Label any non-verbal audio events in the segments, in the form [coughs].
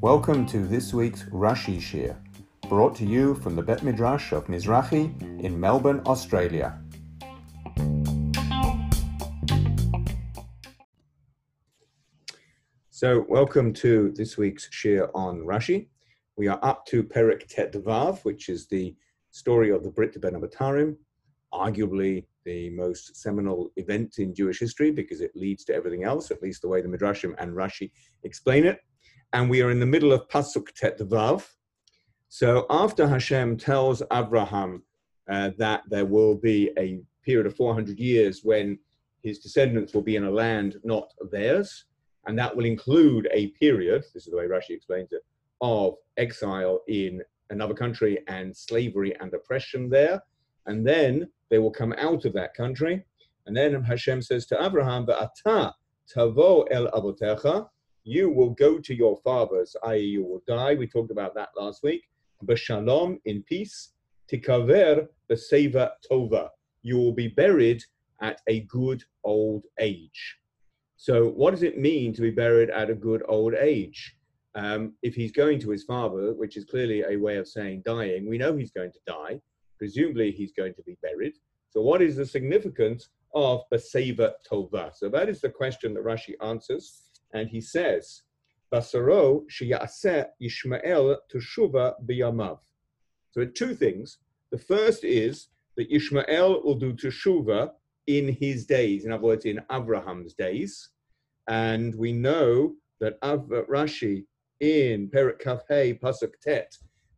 Welcome to this week's Rashi Shiur, brought to you from the Bet Midrash of Mizrahi in Melbourne, Australia. So, welcome to this week's Shiur on Rashi. We are up to Perik Tet Vav, which is the story of the Brit Ben Abatarim, arguably the most seminal event in Jewish history because it leads to everything else, at least the way the Midrashim and Rashi explain it. And we are in the middle of Pasuk Tet Vav. So after Hashem tells Abraham uh, that there will be a period of 400 years when his descendants will be in a land not theirs, and that will include a period, this is the way Rashi explains it, of exile in another country and slavery and oppression there. And then they will come out of that country. And then Hashem says to Abraham, Ata tavo el avotecha, you will go to your fathers, i.e., you will die. We talked about that last week. B'shalom, in peace. Tikaver b'seva tova. You will be buried at a good old age. So, what does it mean to be buried at a good old age? Um, if he's going to his father, which is clearly a way of saying dying, we know he's going to die. Presumably, he's going to be buried. So, what is the significance of Baseva Tova? So, that is the question that Rashi answers. And he says, Basaro Shiyaseh Yishmael Teshuva Biyamav. So, two things. The first is that Ishmael will do Teshuva in his days, in other words, in Abraham's days. And we know that Av- Rashi in Perik Kafhei Pasuk Tet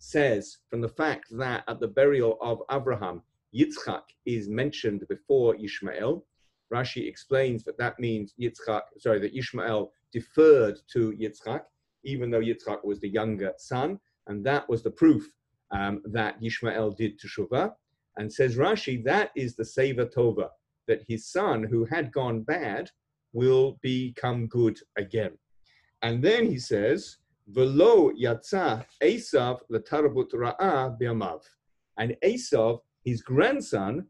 says from the fact that at the burial of Abraham, Yitzchak is mentioned before Ishmael. Rashi explains that that means Yitzchak, sorry, that Ishmael deferred to Yitzchak, even though Yitzchak was the younger son, and that was the proof um, that Ishmael did teshuvah. And says Rashi, that is the Seva Tova, that his son, who had gone bad, will become good again. And then he says, Velo yatsa Esav letarbut ra'a bi'amav. And Esav, his grandson,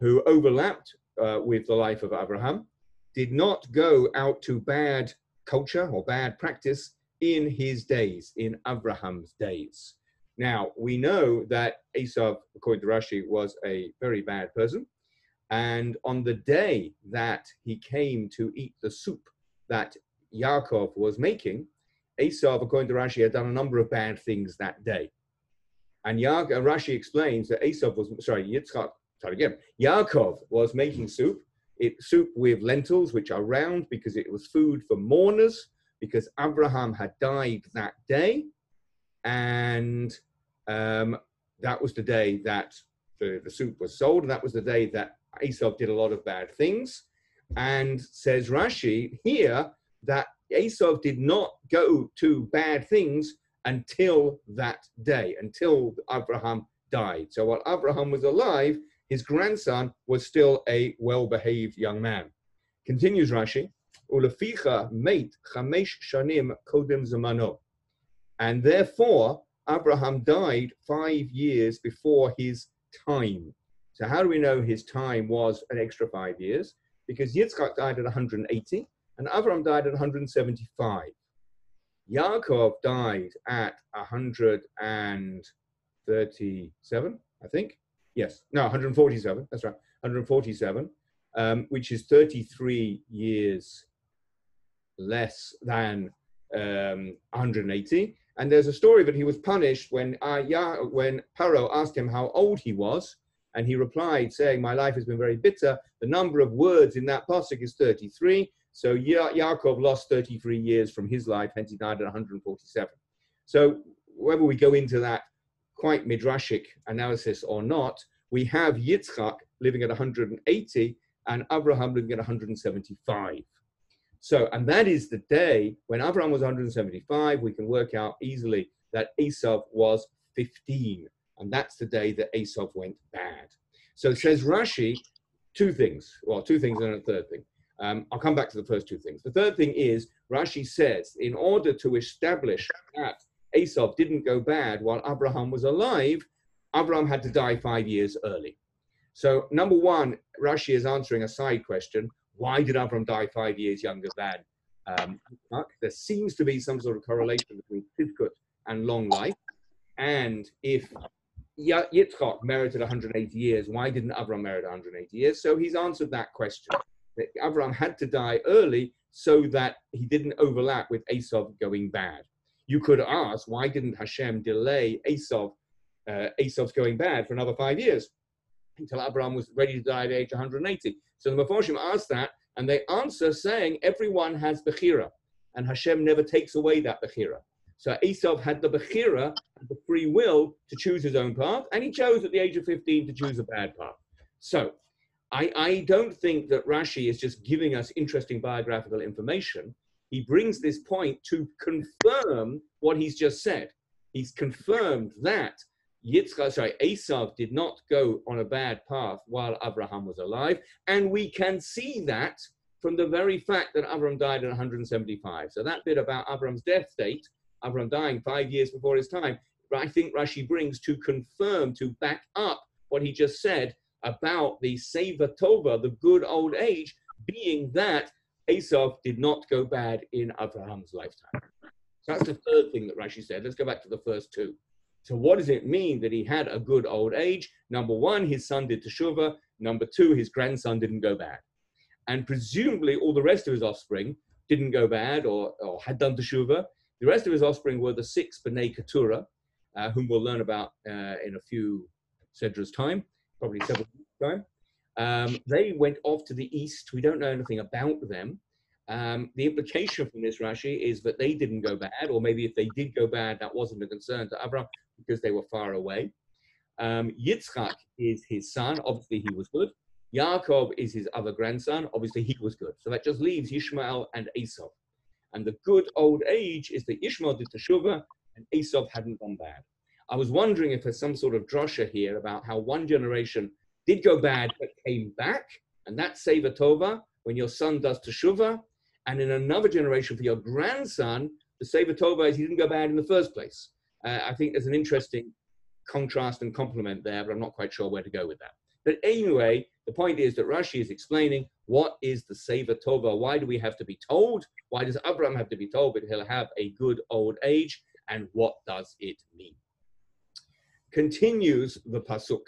who overlapped uh, with the life of Abraham, did not go out to bad culture or bad practice in his days, in Abraham's days. Now, we know that Esav, according to Rashi, was a very bad person. And on the day that he came to eat the soup that Yaakov was making, Esav, according to Rashi, had done a number of bad things that day. And Ya- uh, Rashi explains that Esav was, sorry, Yitzchak, sorry again, Yaakov was making soup, it, soup with lentils, which are round because it was food for mourners, because Abraham had died that day. And um, that was the day that the, the soup was sold, and that was the day that Esav did a lot of bad things. And says Rashi here that Esav did not go to bad things until that day, until Abraham died. So while Abraham was alive, his grandson was still a well-behaved young man. Continues Rashi, Uleficha mate chamesh shanim kodem zamano. And therefore, Abraham died five years before his time. So how do we know his time was an extra five years? Because Yitzchak died at 180 and Abraham died at 175. Yaakov died at 137, I think. Yes, no, 147. That's right, 147, um, which is 33 years less than um, 180. And there's a story that he was punished when uh, Yah, when Paro asked him how old he was, and he replied, saying, "My life has been very bitter. The number of words in that pasuk is 33." So ya- Yaakov lost 33 years from his life, hence he died at 147. So whether we go into that quite midrashic analysis or not, we have Yitzchak living at 180 and Abraham living at 175. So, and that is the day when Abraham was 175, we can work out easily that Esav was 15. And that's the day that Esav went bad. So says Rashi, two things. Well, two things and a third thing. Um, I'll come back to the first two things. The third thing is Rashi says, in order to establish that Esav didn't go bad while Abraham was alive, Abraham had to die five years early. So, number one, Rashi is answering a side question. why did Abraham die five years younger than um, There seems to be some sort of correlation between tzidkut and long life. And if Yitzchak merited 180 years, why didn't Abraham merit 180 years? So he's answered that question. Avram had to die early so that he didn't overlap with Esav going bad. You could ask, why didn't Hashem delay Esav, uh, Esav's going bad for another five years until Abraham was ready to die at age of 180? So the Mephorshim asked that, and they answer saying everyone has Bechira, and Hashem never takes away that Bechira. So Esav had the Bechira, the free will to choose his own path, and he chose at the age of 15 to choose a bad path. So I, I don't think that Rashi is just giving us interesting biographical information. He brings this point to confirm what he's just said. He's confirmed that Yitzchak, sorry, Esav did not go on a bad path while Abraham was alive, and we can see that from the very fact that Abraham died at 175. So that bit about Abraham's death date, Abraham dying five years before his time, I think Rashi brings to confirm, to back up what he just said about the Seva Tova, the good old age, being that Esav did not go bad in Abraham's lifetime. So that's the third thing that Rashi said. Let's go back to the first two. So what does it mean that he had a good old age? Number one, his son did teshuvah. Number two, his grandson didn't go bad. And presumably all the rest of his offspring didn't go bad or, or had done teshuvah. The rest of his offspring were the six B'nai Keturah, uh, whom we'll learn about uh, in a few Sedra's time, probably several weeks' time. Um, they went off to the east. We don't know anything about them. Um, the implication from this Rashi is that they didn't go bad, or maybe if they did go bad, that wasn't a concern to Abraham because they were far away. Um, Yitzchak is his son. Obviously, he was good. Yaakov is his other grandson. Obviously, he was good. So that just leaves Ishmael and Esau. And the good old age is that Ishmael did teshuvah and Esau hadn't gone bad. I was wondering if there's some sort of drasha here about how one generation did go bad but came back, and that's Seva Tova, when your son does teshuvah, and in another generation for your grandson, the Seva Tova is he didn't go bad in the first place. Uh, I think there's an interesting contrast and complement there, but I'm not quite sure where to go with that. But anyway, the point is that Rashi is explaining what is the Seva Tova. Why do we have to be told? Why does Abraham have to be told that he'll have a good old age? And what does it mean? Continues the Pasuk.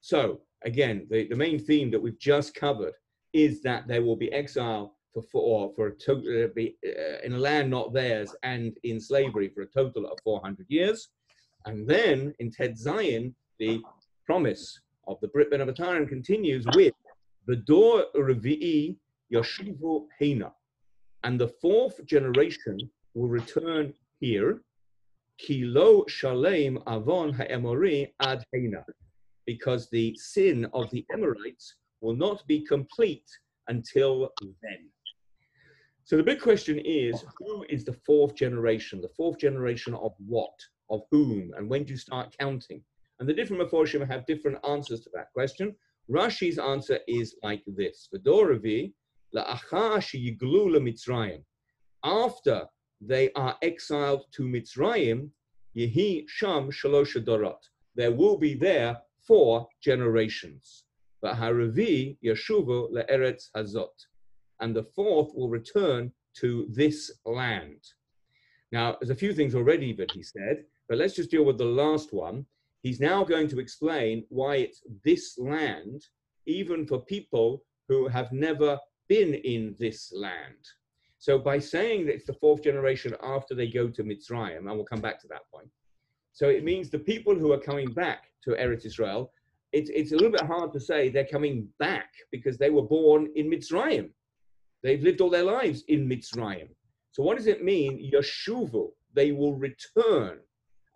So, again, the, the main theme that we've just covered is that there will be exile for, for, for a total, uh, uh, in a land not theirs and in slavery for a total of 400 years. And then in Tet Zayin, the promise of the Brit Ben Avatarim continues with the Dor Revi'i Yoshivu Hena. And the fourth generation will return here, Kilo Shalem Avon Ha'emori Ad Hena, because the sin of the Emorites will not be complete until then. So the big question is, who is the fourth generation? The fourth generation of what? Of whom? And when do you start counting? And the different Mephorshim have different answers to that question. Rashi's answer is like this. Mitzrayim. After they are exiled to Mitzrayim, yehi sham shalosh dorot. There will be there four generations. But V'haravi yeshuvu le'eretz hazot. And the fourth will return to this land. Now, there's a few things already that he said, but let's just deal with the last one. He's now going to explain why it's this land, even for people who have never been in this land. So by saying that it's the fourth generation after they go to Mitzrayim, and we'll come back to that point. So it means the people who are coming back to Eretz Israel, it's, it's a little bit hard to say they're coming back because they were born in Mitzrayim. They've lived all their lives in Mitzrayim. So what does it mean? Yeshuvu, they will return.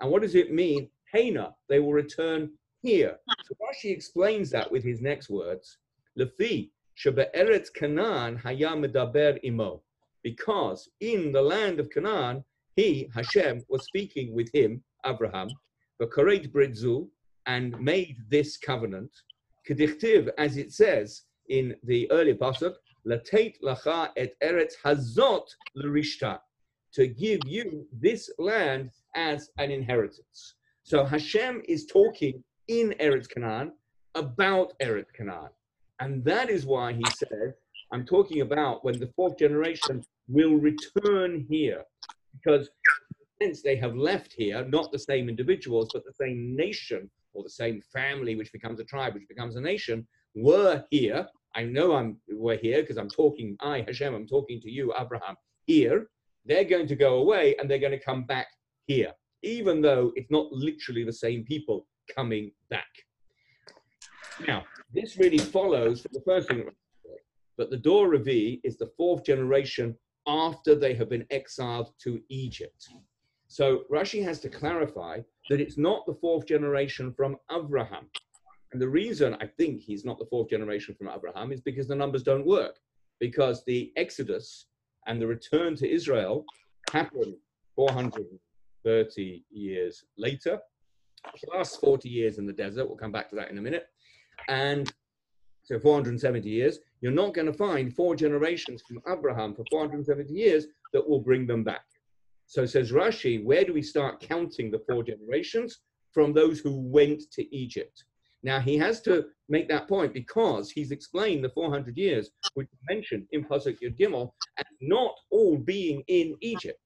And what does it mean? Hena, they will return here. So Rashi explains that with his next words. Lefi, shebe Eretz Canaan Hayam medaber imo. Because in the land of Canaan, he, Hashem, was speaking with him, Abraham, the v'karet britzu, and made this covenant, kedichtiv, as it says in the earlier pasuk, latate lacha et eretz hazot l'rishta, to give you this land as an inheritance. So Hashem is talking in Eretz Canaan about Eretz Canaan. And that is why he said, I'm talking about when the fourth generation will return here, because since they have left here, not the same individuals, but the same nation or the same family, which becomes a tribe, which becomes a nation, were here. I know I'm we're here because I'm talking, I, Hashem, I'm talking to you, Abraham, here. They're going to go away and they're going to come back here, even though it's not literally the same people coming back. Now, this really follows the first thing, but the Dor Revi is the fourth generation after they have been exiled to Egypt. So Rashi has to clarify that it's not the fourth generation from Abraham. And the reason I think he's not the fourth generation from Abraham is because the numbers don't work. Because the Exodus and the return to Israel happened 430 years later, plus 40 years in the desert. We'll come back to that in a minute. And so 470 years, you're not going to find four generations from Abraham for 470 years that will bring them back. So says Rashi, where do we start counting the four generations? From those who went to Egypt. Now he has to make that point because he's explained the 400 years, which mentioned in Pasuk Yud Gimel, as not all being in Egypt.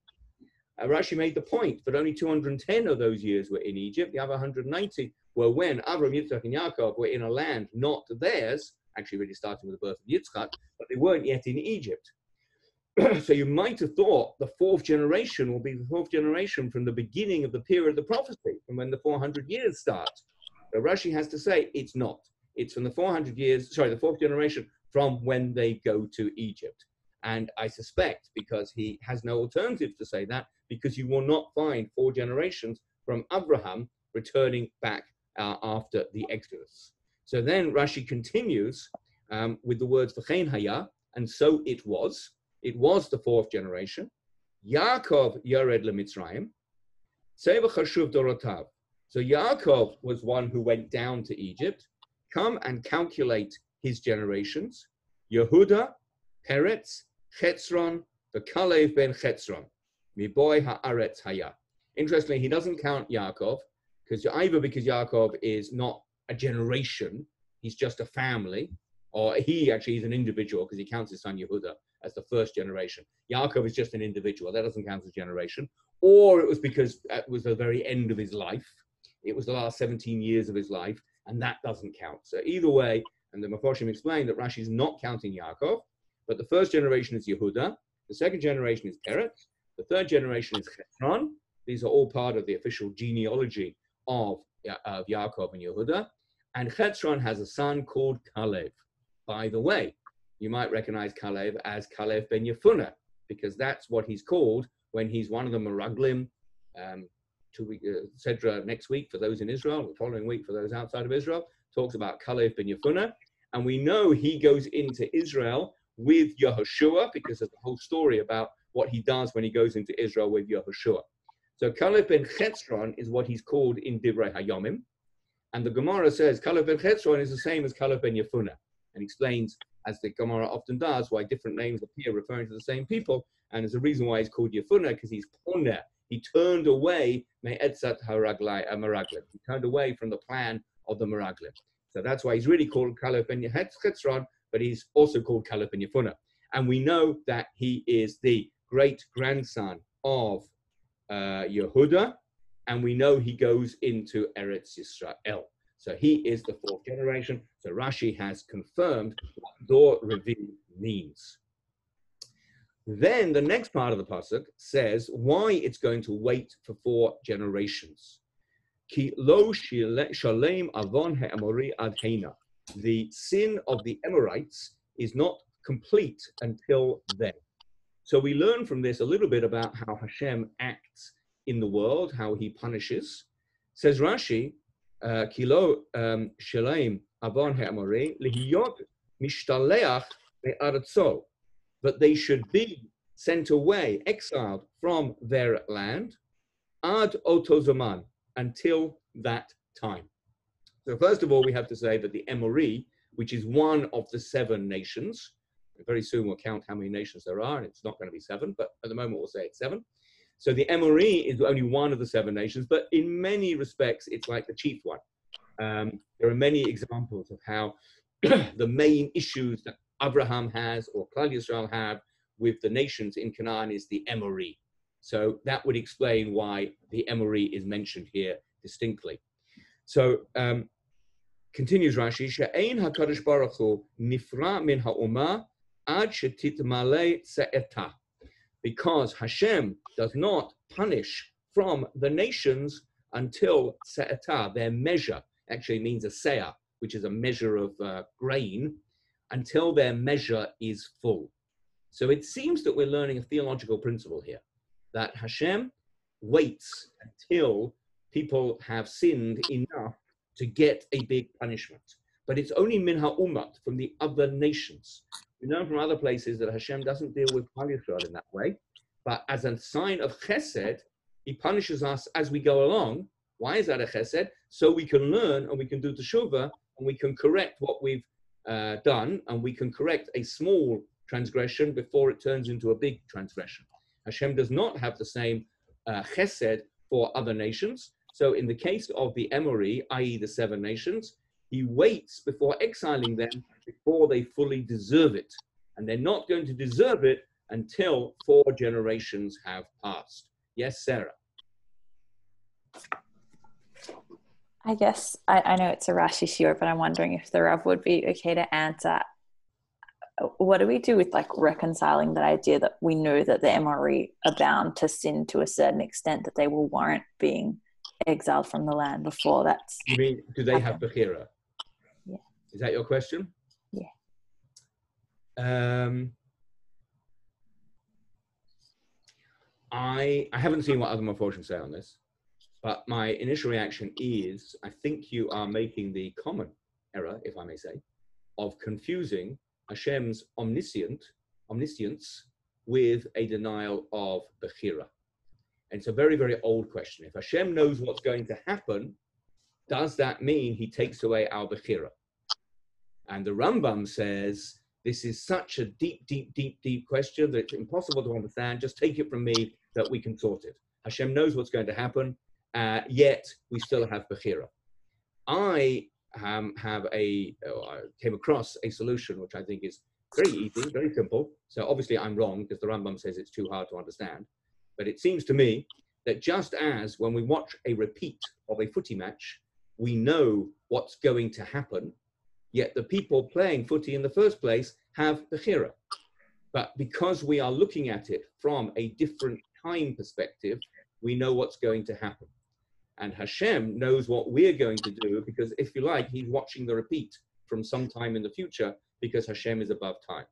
Uh, Rashi made the point that only 210 of those years were in Egypt. The other 190 were when Avram, Yitzchak, and Yaakov were in a land not theirs, actually really starting with the birth of Yitzchak, but they weren't yet in Egypt. [clears throat] so you might have thought the fourth generation will be the fourth generation from the beginning of the period of the prophecy, from when the 400 years start. But Rashi has to say it's not. It's from the 400 years, sorry, the fourth generation from when they go to Egypt. And I suspect, because he has no alternative to say that, because you will not find four generations from Abraham returning back uh, after the Exodus. So then Rashi continues um, with the words V'chein haya, and so it was. It was the fourth generation. Yaakov Yared leMitzrayim, Seva Chashuv Dorotav. So Yaakov was one who went down to Egypt. Come and calculate his generations. Yehuda, Peretz, Chetzron, the Kalev ben Chetzron, Miboy Haaretz Haya. Interestingly, he doesn't count Yaakov because either because Yaakov is not a generation, he's just a family, or he actually is an individual because he counts his son Yehuda as the first generation. Yaakov is just an individual, that doesn't count as generation. Or it was because it was the very end of his life, it was the last 17 years of his life, and that doesn't count. So either way, and the Mefarshim explained that Rashi is not counting Yaakov, but the first generation is Yehuda, the second generation is Peretz, the third generation is Chetzron. These are all part of the official genealogy of, of Yaakov and Yehuda. And Chetzron has a son called Kalev. By the way, you might recognize Kalev as Kalev ben Yefunah, because that's what he's called when he's one of the Meraglim, um, week, uh, Sedra next week for those in Israel, the following week for those outside of Israel, talks about Kalev ben Yefunah. And we know he goes into Israel with Yehoshua because there's a whole story about what he does when he goes into Israel with Yehoshua. So Kalev ben Chetzron is what he's called in Divrei Hayomim. And the Gemara says Kalev ben Chetzron is the same as Kalev ben and explains, as the Gemara often does, why different names appear referring to the same people. And there's a reason why he's called Yefunah because he's Poneh. He turned away Me'etzat Haraglai Meraglim. He turned away from the plan of the Meraglim. So that's why he's really called Kalev ben Chetzron, but he's also called Kalev ben Yefunah. And we know that he is the great grandson of uh, Yehuda, and we know he goes into Eretz Yisrael. So he is the fourth generation. So Rashi has confirmed what Dor Revi means. Then the next part of the pasuk says why it's going to wait for four generations. Ki lo shalem avon ha'amori ad The sin of the Amorites is not complete until then. So we learn from this a little bit about how Hashem acts in the world, how he punishes. Says Rashi, uh, Kilo um, Shalem Avon Ha'amori Lihiyot Mishtaleach Be'aratzo, but they should be sent away, exiled from their land, ad otozaman, until that time. So first of all, we have to say that the Emori, which is one of the seven nations, very soon we'll count how many nations there are, and it's not going to be seven, but at the moment we'll say it's seven. So the Emori is only one of the seven nations, but in many respects, it's like the chief one. Um, there are many examples of how [clears throat] the main issues that Abraham has or Klal Yisrael have with the nations in Canaan is the Emori. So that would explain why the Emori is mentioned here distinctly. So um, continues Rashi, She'ein HaKadosh Baruch Hu nifra min ha'umah ad shetitmale se'eta. Because Hashem does not punish from the nations until se'eta, their measure, actually means a se'ah, which is a measure of uh, grain, until their measure is full. So it seems that we're learning a theological principle here that Hashem waits until people have sinned enough to get a big punishment. But it's only min ha'umat from the other nations. We know from other places that Hashem doesn't deal with Klal Yisrael in that way, but as a sign of chesed, He punishes us as we go along. Why is that a chesed? So we can learn and we can do teshuvah and we can correct what we've uh, done and we can correct a small transgression before it turns into a big transgression. Hashem does not have the same uh, chesed for other nations. So in the case of the Emori, i.e. the seven nations, he waits before exiling them before they fully deserve it. And they're not going to deserve it until four generations have passed. Yes, Sarah. I guess I, I know it's a Rashi shiur, but I'm wondering if the Rav would be okay to answer. What do we do with like reconciling that idea that we know that the Emori are bound to sin to a certain extent that they will warrant being exiled from the land before that's. You mean, do they have Bechira? Yeah. Is that your question? Um, I I haven't seen what other Mephoshim say on this. But my initial reaction is I think you are making the common error, if I may say, of confusing Hashem's omniscient, omniscience with a denial of Bechira. And it's a very, very old question. If Hashem knows what's going to happen, does that mean he takes away our Bechira? And the Rambam says, this is such a deep, deep, deep, deep question that it's impossible to understand. Just take it from me that we can sort it. Hashem knows what's going to happen uh, yet we still have Bechira. I um, have a, uh, came across a solution which I think is very easy, very simple. So obviously I'm wrong because the Rambam says it's too hard to understand. But it seems to me that just as when we watch a repeat of a footy match, we know what's going to happen, yet the people playing footy in the first place have Bechira. But because we are looking at it from a different time perspective, we know what's going to happen. And Hashem knows what we're going to do because, if you like, he's watching the repeat from some time in the future because Hashem is above time.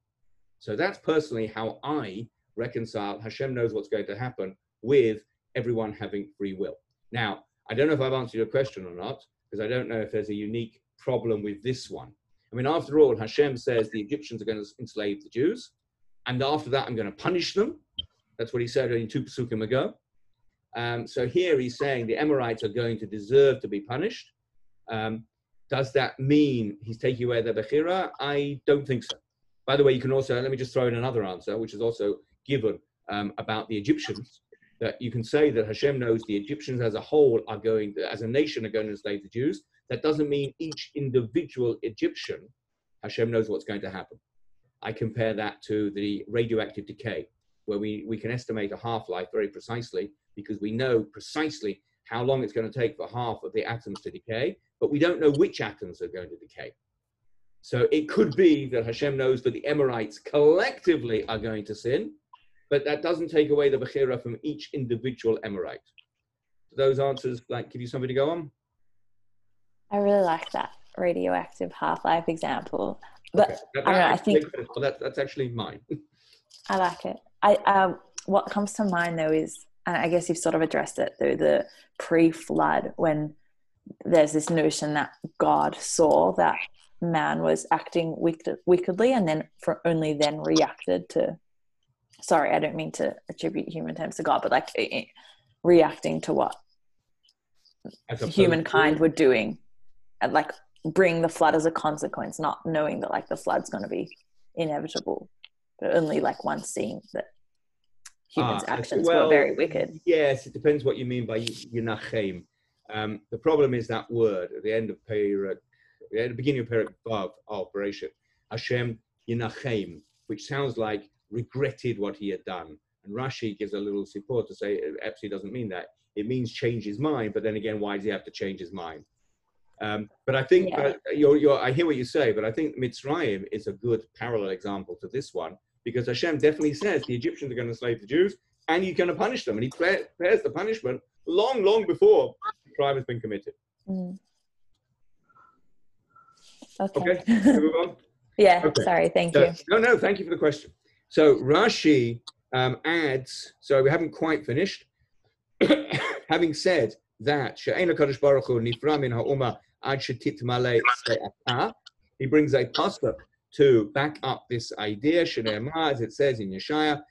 So that's personally how I reconcile Hashem knows what's going to happen with everyone having free will. Now, I don't know if I've answered your question or not, because I don't know if there's a unique problem with this one. I mean, after all, Hashem says the Egyptians are going to enslave the Jews, and after that, I'm going to punish them. That's what he said in two psukim ago. Um, so here he's saying the Emorites are going to deserve to be punished. Um, does that mean he's taking away their Bechira? I don't think so. By the way, you can also, let me just throw in another answer, which is also given um, about the Egyptians, that you can say that Hashem knows the Egyptians as a whole are going, as a nation, are going to enslave the Jews. That doesn't mean each individual Egyptian, Hashem knows what's going to happen. I compare that to the radioactive decay, where we, we can estimate a half-life very precisely because we know precisely how long it's going to take for half of the atoms to decay, but we don't know which atoms are going to decay. So it could be that Hashem knows that the Emorites collectively are going to sin, but that doesn't take away the Bechira from each individual Emorite. those answers like give you something to go on? I really like that radioactive half-life example. But okay. that, I don't know, I think well, that, that's actually mine. [laughs] I like it. I um, what comes to mind though is and I guess you've sort of addressed it through the pre-flood when there's this notion that God saw that man was acting wicked, wickedly and then for only then reacted to sorry i don't mean to attribute human terms to god but like reacting to what humankind were doing and like bring the flood as a consequence not knowing that like the flood's going to be inevitable but only like once seeing that humans' ah, actions well, were very wicked. Yes, it depends what you mean by yinachem. Um, the problem is that word at the end of Perak, at the beginning of Perak Vav, operation. Hashem Yinachem, which sounds like regretted what he had done. And Rashi gives a little support to say it absolutely doesn't mean that. It means change his mind, but then again, why does he have to change his mind? Um, but I think Yeah. uh, you're, you're, I hear what you say, but I think Mitzrayim is a good parallel example to this one because Hashem definitely says the Egyptians are going to enslave the Jews and he's going to punish them. And he pre- prepares the punishment long, long before the crime has been committed. Mm. Okay. Okay, move on? [laughs] yeah. Okay. Sorry. Thank So- you. no, no, thank you for the question. So Rashi um, adds, so we haven't quite finished. [coughs] Having said that, She'ein HaKadosh Baruch Hu nifra min ha'uma ad shetitmale se'ata, he brings a pasuk to back up this idea, Shneimah, as it says in Yeshaya,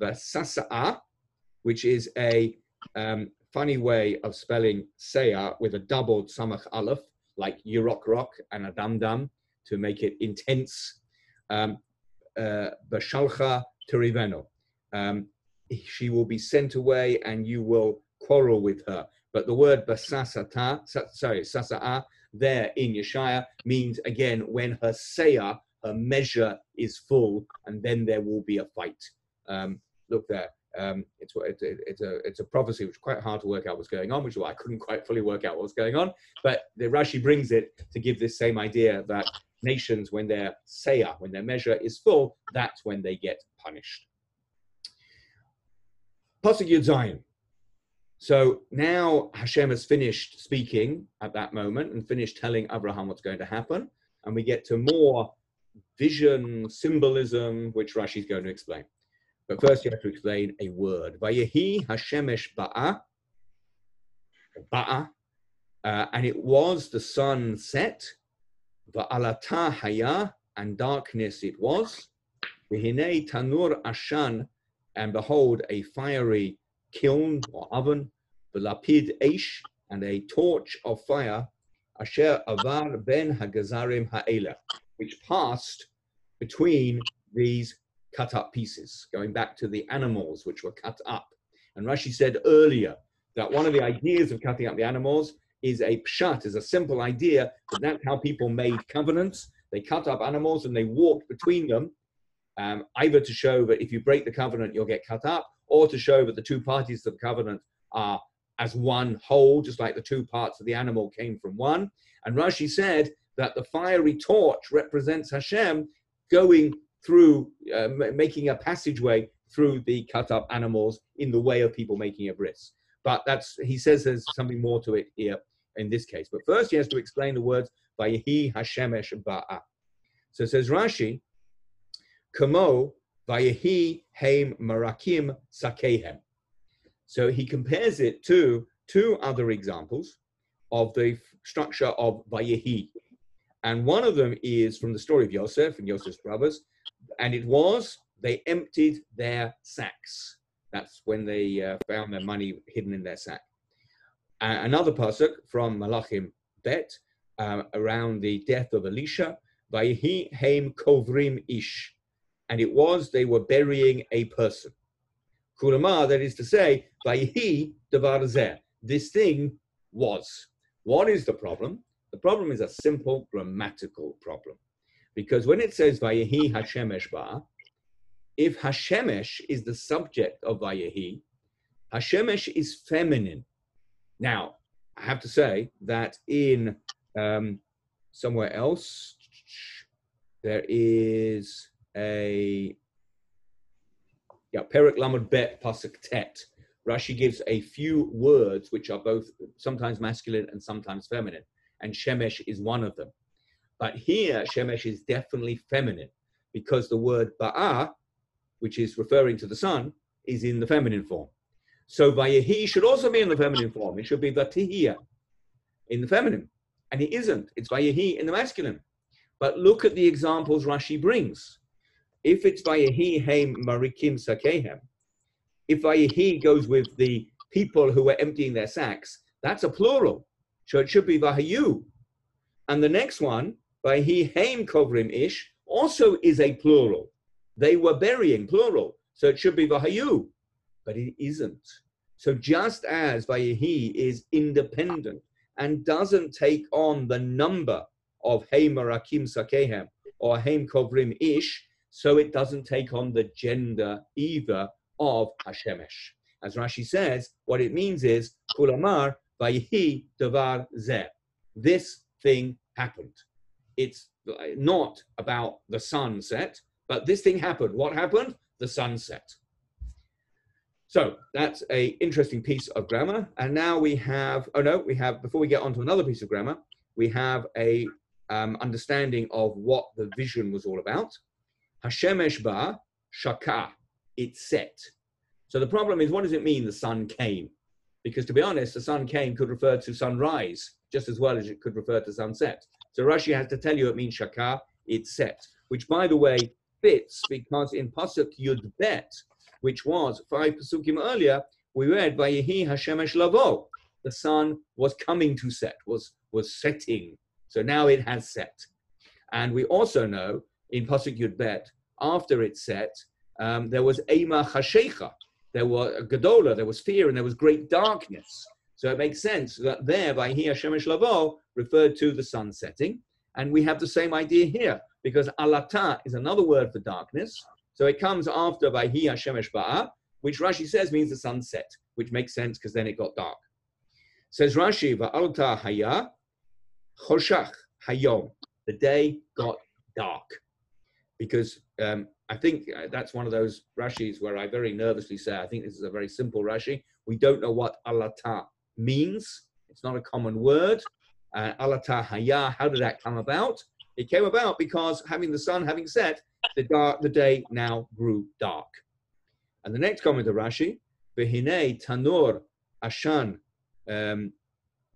basasa'a, which is a um, funny way of spelling seah with a doubled samach aleph, like yurok rock and a dum dum to make it intense. Um, uh, Bashalcha. Um, she will be sent away and you will quarrel with her. But the word basasata, sorry, sasa'a, there in Yeshaya means again when her seah, her measure is full, and then there will be a fight. Um, look there. Um, it's, what- it's, it's, a, it's a prophecy which is quite hard to work out what's going on, which is why I couldn't quite fully work out what's going on. But the Rashi brings it to give this same idea that nations, when their seah, when their measure is full, that's when they get punished. Pasuk Yud Zayin. So now Hashem has finished speaking at that moment and finished telling Abraham what's going to happen, and we get to more vision, symbolism, which Rashi is going to explain. But first, you have to explain a word. Vayehi Hashemesh Ba'a, Ba'a, uh, and it was the sun set. Va'alata Haya, and darkness it was. V'hinei Tanur Ashan, and behold, a fiery kiln or oven. the lapid Eish, and a torch of fire. Asher Avar Ben Hagazarim Ha'ela, which passed between these cut up pieces, going back to the animals which were cut up. And Rashi said earlier that one of the ideas of cutting up the animals is a pshat, is a simple idea, that's how people made covenants. They cut up animals and they walked between them, um, either to show that if you break the covenant, you'll get cut up, or to show that the two parties of the covenant are as one whole, just like the two parts of the animal came from one. And Rashi said that the fiery torch represents Hashem going through, uh, ma- making a passageway through the cut up animals in the way of people making a bris. But that's, he says there's something more to it here in this case. But first he has to explain the words, by Vayehi Hashemesh Ba'a. So says Rashi, Kamo Vayehi Heim Marakim Sakehem. So he compares it to two other examples of the structure of Vayehi. And one of them is from the story of Yosef and Yosef's brothers. And it was, they emptied their sacks. That's when they uh, found their money hidden in their sack. Uh, another pasuk from Malachim Bet, uh, around the death of Elisha, Vayehi Heim Kovrim Ish. And it was, they were burying a person. Kulama, that is to say, Vayehi Devar Zeh. This thing was. What is the problem? The problem is a simple grammatical problem. Because when it says Vayehi Hashemesh Ba, if Hashemesh is the subject of Vayehi, Hashemesh is feminine. Now, I have to say that in um, somewhere else, there is a yeah, Perik Lamed Bet Pasuk Tet. Rashi gives a few words which are both sometimes masculine and sometimes feminine, and Shemesh is one of them. But here, Shemesh is definitely feminine because the word Ba'a, which is referring to the sun, is in the feminine form. So Vayehi should also be in the feminine form. It should be Vatihia in the feminine. And it isn't. It's Vayehi in the masculine. But look at the examples Rashi brings. If it's Vayehi Heim Marikim Sakehem, if Vayehi goes with the people who were emptying their sacks, that's a plural. So it should be Vahayu. And the next one, Vayehi Heim Kovrim Ish, also is a plural. They were burying, plural. So it should be Vahayu. But it isn't. So just as Vayehi is independent and doesn't take on the number of Heim Marakim Sakehem or Heim Kovrim Ish, so it doesn't take on the gender either of Hashemesh. As Rashi says, what it means is Kulamar Vayihi Davar Zeh. This thing happened. It's not about the sunset, but this thing happened. What happened? The sunset. So that's a interesting piece of grammar. And now we have, oh no, we have, before we get on to another piece of grammar, we have a um, understanding of what the vision was all about. Hashemesh ba shaka, it set. So the problem is, what does it mean the sun came? Because to be honest, the sun came could refer to sunrise just as well as it could refer to sunset. So Rashi has to tell you it means shaka, it set, which by the way fits because in Pasuk Yud Bet, which was five Pasukim earlier, we read Vayehi Hashemesh Lavo. The sun was coming to set, was, was setting. So now it has set. And we also know in Pasuk Yud Bet, after it set, um, there was Ema Hashecha. There was Gadola, there was fear, and there was great darkness. So it makes sense that there, by here, Shemesh Lavo referred to the sun setting. And we have the same idea here, because alata is another word for darkness. So it comes after by here, Shemesh Ba'a, which Rashi says means the sunset, which makes sense because then it got dark. Says Rashi, Va'alta haya, choshach hayom. The day got dark. Because um, I think uh, that's one of those Rashis where I very nervously say, I think this is a very simple Rashi. We don't know what alata means. It's not a common word. Uh, Alata Haya, how did that come about? It came about because having the sun having set, the, dark, the day now grew dark. And the next comment of Rashi, Behine Tanur Ashan um,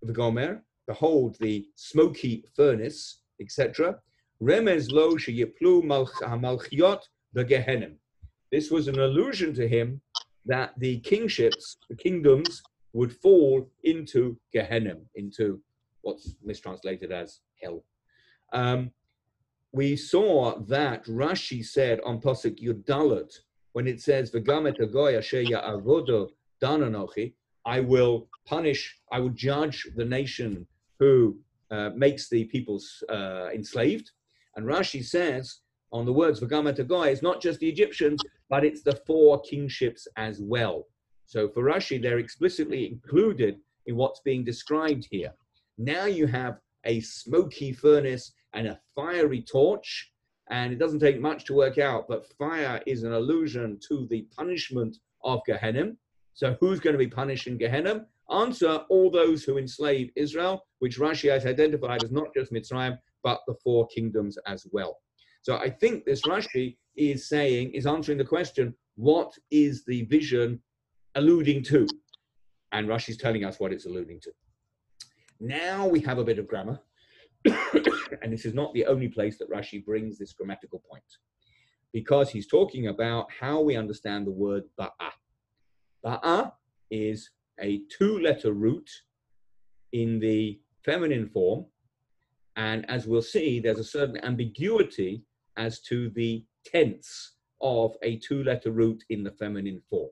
V'gomer, behold the smoky furnace, etc. Remez lo sheyiplu malchiot the This was an allusion to him that the kingships, the kingdoms, would fall into Gehenna, into what's mistranslated as hell. Um, we saw that Rashi said on Pasuk Yud Daled, when it says, I will punish, I will judge the nation who uh, makes the people uh, enslaved. And Rashi says on the words V'gamet agoy, it's not just the Egyptians, but it's the four kingships as well. So for Rashi, they're explicitly included in what's being described here. Now you have a smoky furnace and a fiery torch, and it doesn't take much to work out, but fire is an allusion to the punishment of Gehenna. So who's going to be punished in Gehenna? Answer all those who enslave Israel, which Rashi has identified as not just Mitzrayim, but the four kingdoms as well. So I think this Rashi is saying, is answering the question, what is the vision alluding to. And Rashi's telling us what it's alluding to. Now we have a bit of grammar. [coughs] and this is not the only place that Rashi brings this grammatical point, because he's talking about how we understand the word ba'a. Ba'a is a two letter root in the feminine form. And as we'll see, there's a certain ambiguity as to the tense of a two letter root in the feminine form.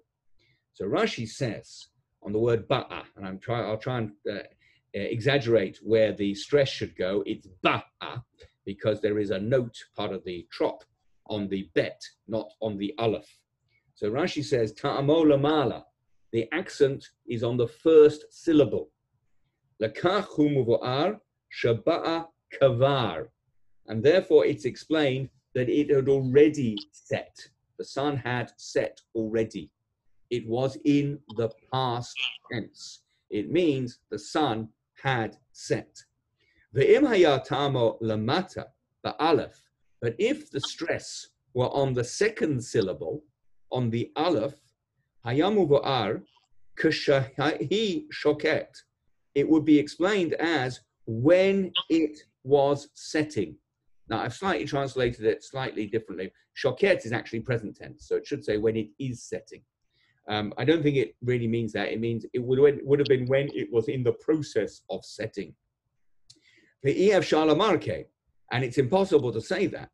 So Rashi says on the word ba'a, and I'm try, I'll try and uh, uh, exaggerate where the stress should go. It's ba'a because there is a note part of the trop on the bet, not on the aleph. So Rashi says ta'amola mala. The accent is on the first syllable. Lakach humuvar shaba'a kavar. And therefore it's explained that it had already set. The sun had set already it was in the past tense. It means the sun had set. The imhayatamo lamata, the aleph, but if the stress were on the second syllable, on the aleph, hayamu va'ar, kshahi shoket, it would be explained as when it was setting. Now, I've slightly translated it slightly differently. Shoket is actually present tense, so it should say when it is setting. Um, I don't think it really means that. It means it would, would have been when it was in the process of setting. The EF Shalamarke, and it's impossible to say that.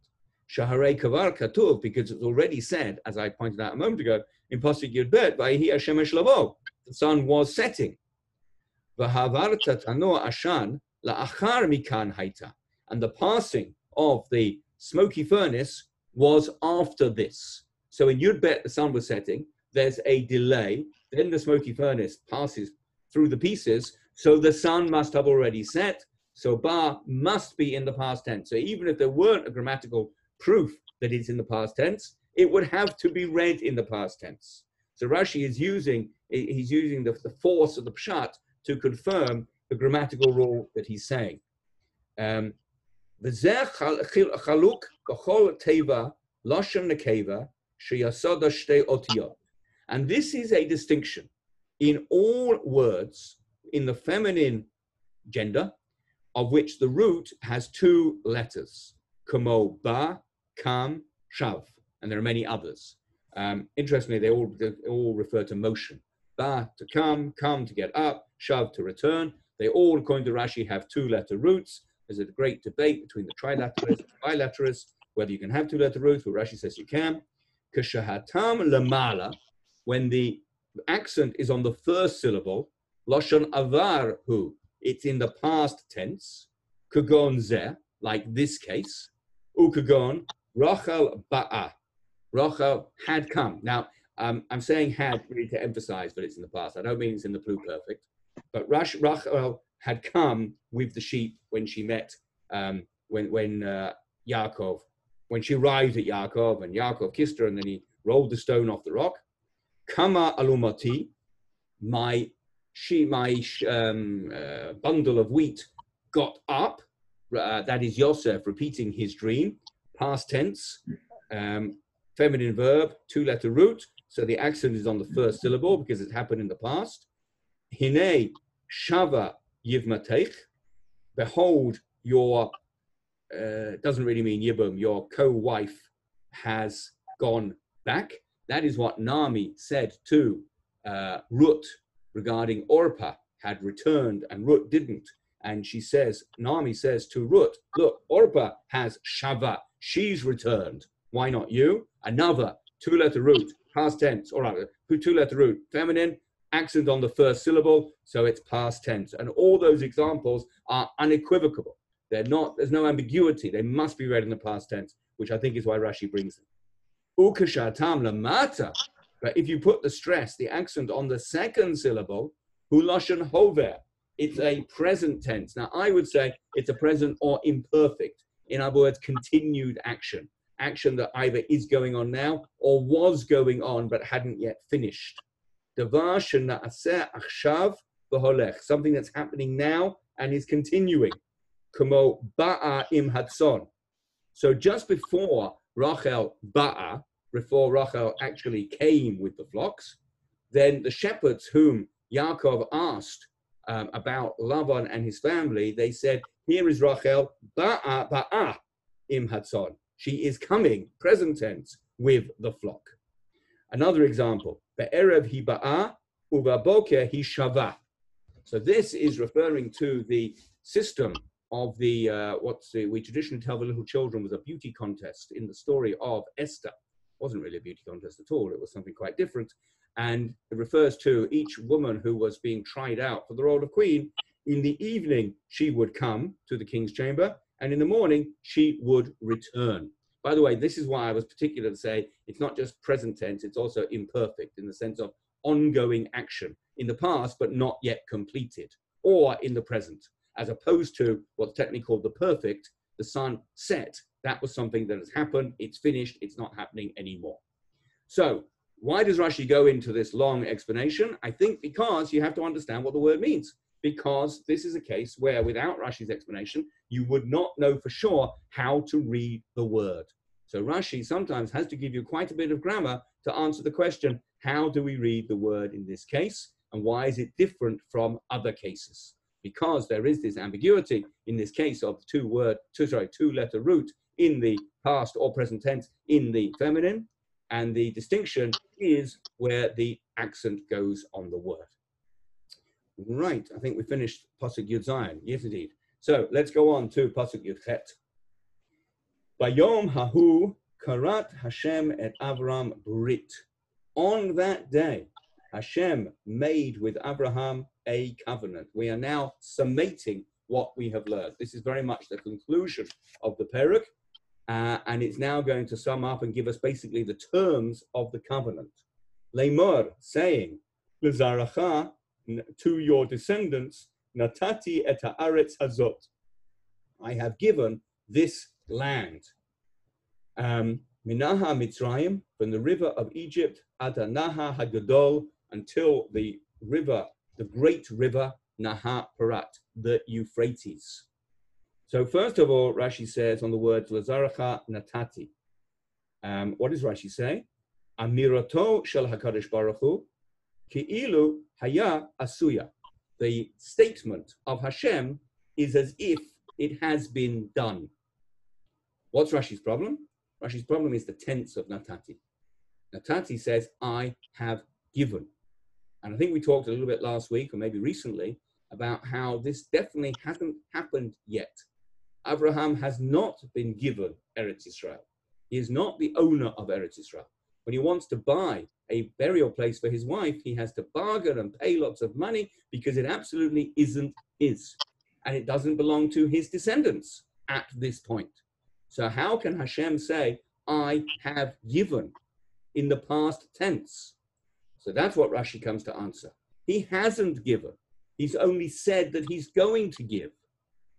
Shahare Kavar Katuv, because it's already said, as I pointed out a moment ago, in Pasuk Yudbet, Vayihi Hashemesh Lavo, the sun was setting. Vahavarta Tano Ashan La'achar Mikan Haita. and the passing of the smoky furnace was after this. So in Yud Bet, the sun was setting, there's a delay, then the smoky furnace passes through the pieces, so the sun must have already set, so Ba must be in the past tense. So even if there weren't a grammatical proof that it's in the past tense, it would have to be read in the past tense. So Rashi is using he's using the, the force of the pshat to confirm the grammatical rule that he's saying. Um, and this is a distinction in all words in the feminine gender, of which the root has two letters, kamo ba, kam, shav, and there are many others. Um, interestingly, they all, they all refer to motion. Ba to come, come to get up, shav to return. They all, according to Rashi, have two-letter roots. There's a great debate between the trilateralists and bilateralists whether you can have two-letter roots, but Rashi says you can. Kashahatam lamala, when the accent is on the first syllable, loshon avar hu, it's in the past tense. Kagon zeh, like this case. Ukagon, rachel ba'a, Rachel had come. Now, um, I'm saying had really to emphasize that it's in the past. I don't mean it's in the pluperfect. But Rash, Rachel had come with the sheep when she met, um, when, when uh, Yaakov, when she arrived at Yaakov and Yaakov kissed her and then he rolled the stone off the rock. Kama alumati, my she, my um, uh, bundle of wheat got up. Uh, that is Yosef repeating his dream, past tense. Um, feminine verb, two letter root. So the accent is on the first syllable because it's happened in the past. Hine shava yivmatech. Behold, your, uh, doesn't really mean yibum, your co wife has gone back. That is what Nami said to uh, Rut regarding Orpa had returned and Rut didn't. And she says, Nami says to Rut, look, Orpa has shava, she's returned. Why not you? Another two letter root, past tense, all right, two letter root, feminine, accent on the first syllable, so it's past tense. And all those examples are unequivocal. They're not, there's no ambiguity. They must be read in the past tense, which I think is why Rashi brings them. Ukashatam lamata. But if you put the stress, the accent on the second syllable, huloshan hover, it's a present tense. Now, I would say it's a present or imperfect. In other words, continued action action that either is going on now or was going on but hadn't yet finished. Something that's happening now and is continuing. So just before Rachel ba'a, before Rachel actually came with the flocks, then the shepherds whom Yaakov asked um, about Lavan and his family, they said, here is Rachel ba'a ba'a im hadson. She is coming, present tense, with the flock. Another example, Be'erev hiba'a uvaboker shava. So this is referring to the system of the, uh, what we traditionally tell the little children was a beauty contest in the story of Esther. It wasn't really a beauty contest at all, it was something quite different. And it refers to each woman who was being tried out for the role of queen. In the evening, she would come to the king's chamber and in the morning she would return. By the way, this is why I was particular to say it's not just present tense, it's also imperfect in the sense of ongoing action in the past, but not yet completed, or in the present, as opposed to what's technically called the perfect, the sun set. That was something that has happened, it's finished, it's not happening anymore. So, why does Rashi go into this long explanation? I think because you have to understand what the word means because this is a case where without Rashi's explanation, you would not know for sure how to read the word. So Rashi sometimes has to give you quite a bit of grammar to answer the question, how do we read the word in this case? And why is it different from other cases? Because there is this ambiguity in this case of two word, two, sorry, two letter root in the past or present tense in the feminine. And the distinction is where the accent goes on the word. Right, I think we finished Pasuk Yud Zayin. Yes, indeed. So let's go on to Pasuk Yud Chet. Bayom Hahu Karat Hashem et Avram Brit. On that day, Hashem made with Abraham a covenant. We are now summating what we have learned. This is very much the conclusion of the Peruk, uh, and it's now going to sum up and give us basically the terms of the covenant. Lemur saying, Lezaracha, to your descendants, Natati et haaretz hazot. I have given this land. Um, Minaha Mitzrayim, from the river of Egypt, Adanaha Hagadol, until the river, the great river, Naha Parat, the Euphrates. So first of all, Rashi says on the words Lazaracha Natati. Um, what does Rashi say? Amirato shel Hakadosh Baruch Hu, ki'ilu haya asuya. The statement of Hashem is as if it has been done. What's Rashi's problem? Rashi's problem is the tense of Natati. Natati says, I have given. And I think we talked a little bit last week, or maybe recently, about how this definitely hasn't happened yet. Abraham has not been given Eretz Israel. He is not the owner of Eretz Israel. When he wants to buy a burial place for his wife, he has to bargain and pay lots of money because it absolutely isn't his. And it doesn't belong to his descendants at this point. So, how can Hashem say, I have given in the past tense? So, that's what Rashi comes to answer. He hasn't given, he's only said that he's going to give.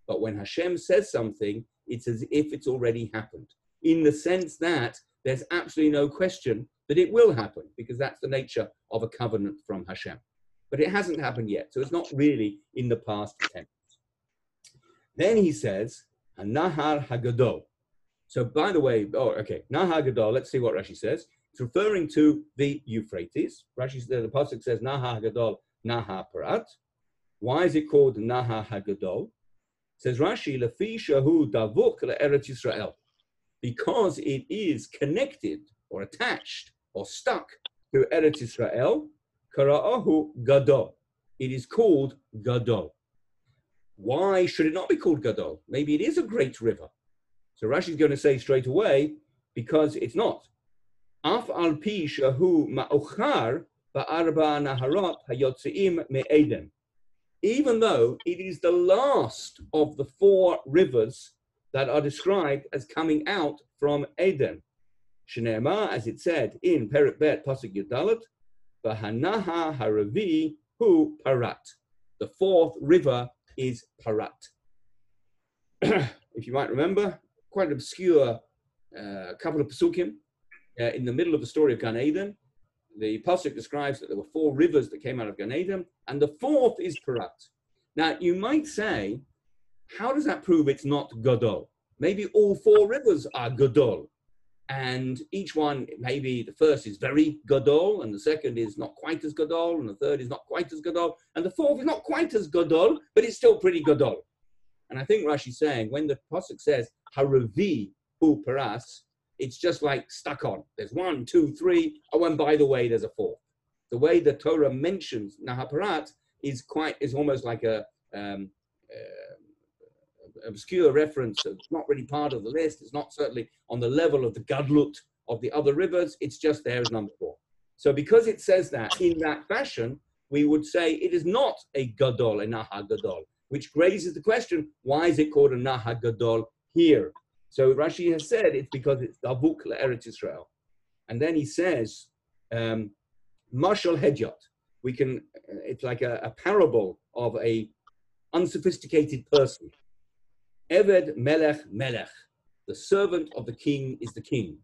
But when Hashem says something, it's as if it's already happened, in the sense that there's absolutely no question that it will happen, because that's the nature of a covenant from Hashem. But it hasn't happened yet, so it's not really in the past tense. Then he says, Nahar Hagadol. So by the way, oh, okay, Naha Gadol, let's see what Rashi says. It's referring to the Euphrates. Rashi, the, the Pasuk says Naha Gadol, Parat. Why is it called Naha? Says Rashi, Lefi Shahu Davuk Eretz Yisrael. Because it is connected or attached or stuck to Eretz Yisrael, Kara'ahu Gadol. It is called Gadol. Why should it not be called Gadol? Maybe it is a great river. So Rashi is going to say straight away, because it's not. Af al pi shahu ma'ochar ba'arba naharot hayotzeim me'eden. Even though it is the last of the four rivers that are described as coming out from Eden. Shneema, as it said in Perik Bet Pasuk Yud Daled, Bahanaha Haravi Hu Parat. The fourth river is Parat. [clears throat] if you might remember, quite an obscure uh, couple of pasukim uh, in the middle of the story of Gan Eden. The pasuk describes that there were four rivers that came out of Gan Eden, and the fourth is Parat. Now, you might say, how does that prove it's not Gadol? Maybe all four rivers are Gadol, and each one, maybe the first is very Gadol, and the second is not quite as Gadol, and the third is not quite as Gadol, and the fourth is not quite as Gadol, but it's still pretty Gadol. And I think Rashi's saying when the pasuk says haravi hu paras, it's just like stuck on. There's one, two, three. Oh, and by the way, there's a fourth. The way the Torah mentions Nahaparat is quite is almost like a um, uh, obscure reference. It's not really part of the list. It's not certainly on the level of the Gadlut of the other rivers. It's just there as number four. So because it says that in that fashion, we would say it is not a Gadol, a Naha Gadol which raises the question, why is it called a Naha Gadol here? So Rashi has said it's because it's Davuk Eretz Israel. And then he says, um, Mashal Hedyot, we can, it's like a, a parable of a unsophisticated person. Eved Melech Melech, the servant of the king is the king.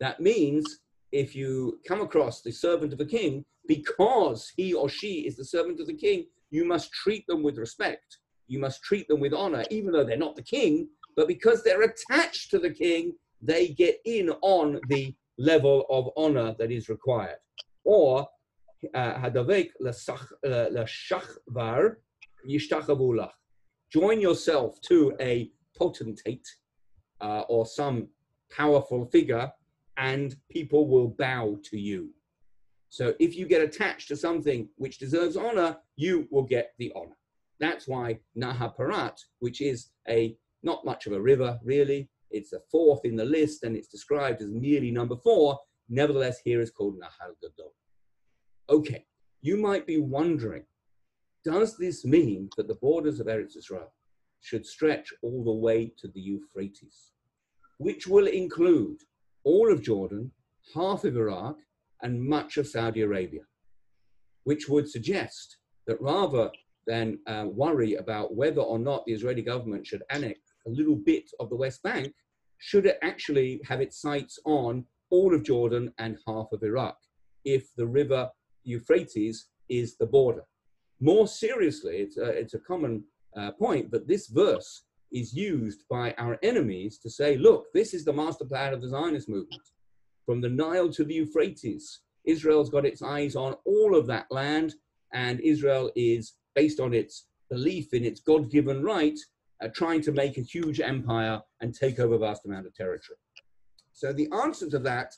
That means if you come across the servant of a king, because he or she is the servant of the king, you must treat them with respect you must treat them with honor, even though they're not the king, but because they're attached to the king, they get in on the level of honor that is required. Or, uh, hadavek l'shachvar yishtachavulach. Join yourself to a potentate uh, or some powerful figure, and people will bow to you. So if you get attached to something which deserves honor, you will get the honor. That's why Nahaparat, which is a not much of a river really, it's a fourth in the list and it's described as merely number four. Nevertheless, here is called Nahal Gadol. Okay, you might be wondering, does this mean that the borders of Eretz Israel should stretch all the way to the Euphrates, which will include all of Jordan, half of Iraq, and much of Saudi Arabia, which would suggest that rather than uh, worry about whether or not the Israeli government should annex little bit of the West Bank, should it actually have its sights on all of Jordan and half of Iraq, if the river Euphrates is the border. More seriously, it's a, it's a common uh, point, but this verse is used by our enemies to say, look, this is the master plan of the Zionist movement. From the Nile to the Euphrates, Israel's got its eyes on all of that land, and Israel is, based on its belief in its God given right, uh, trying to make a huge empire and take over a vast amount of territory. So the answer to that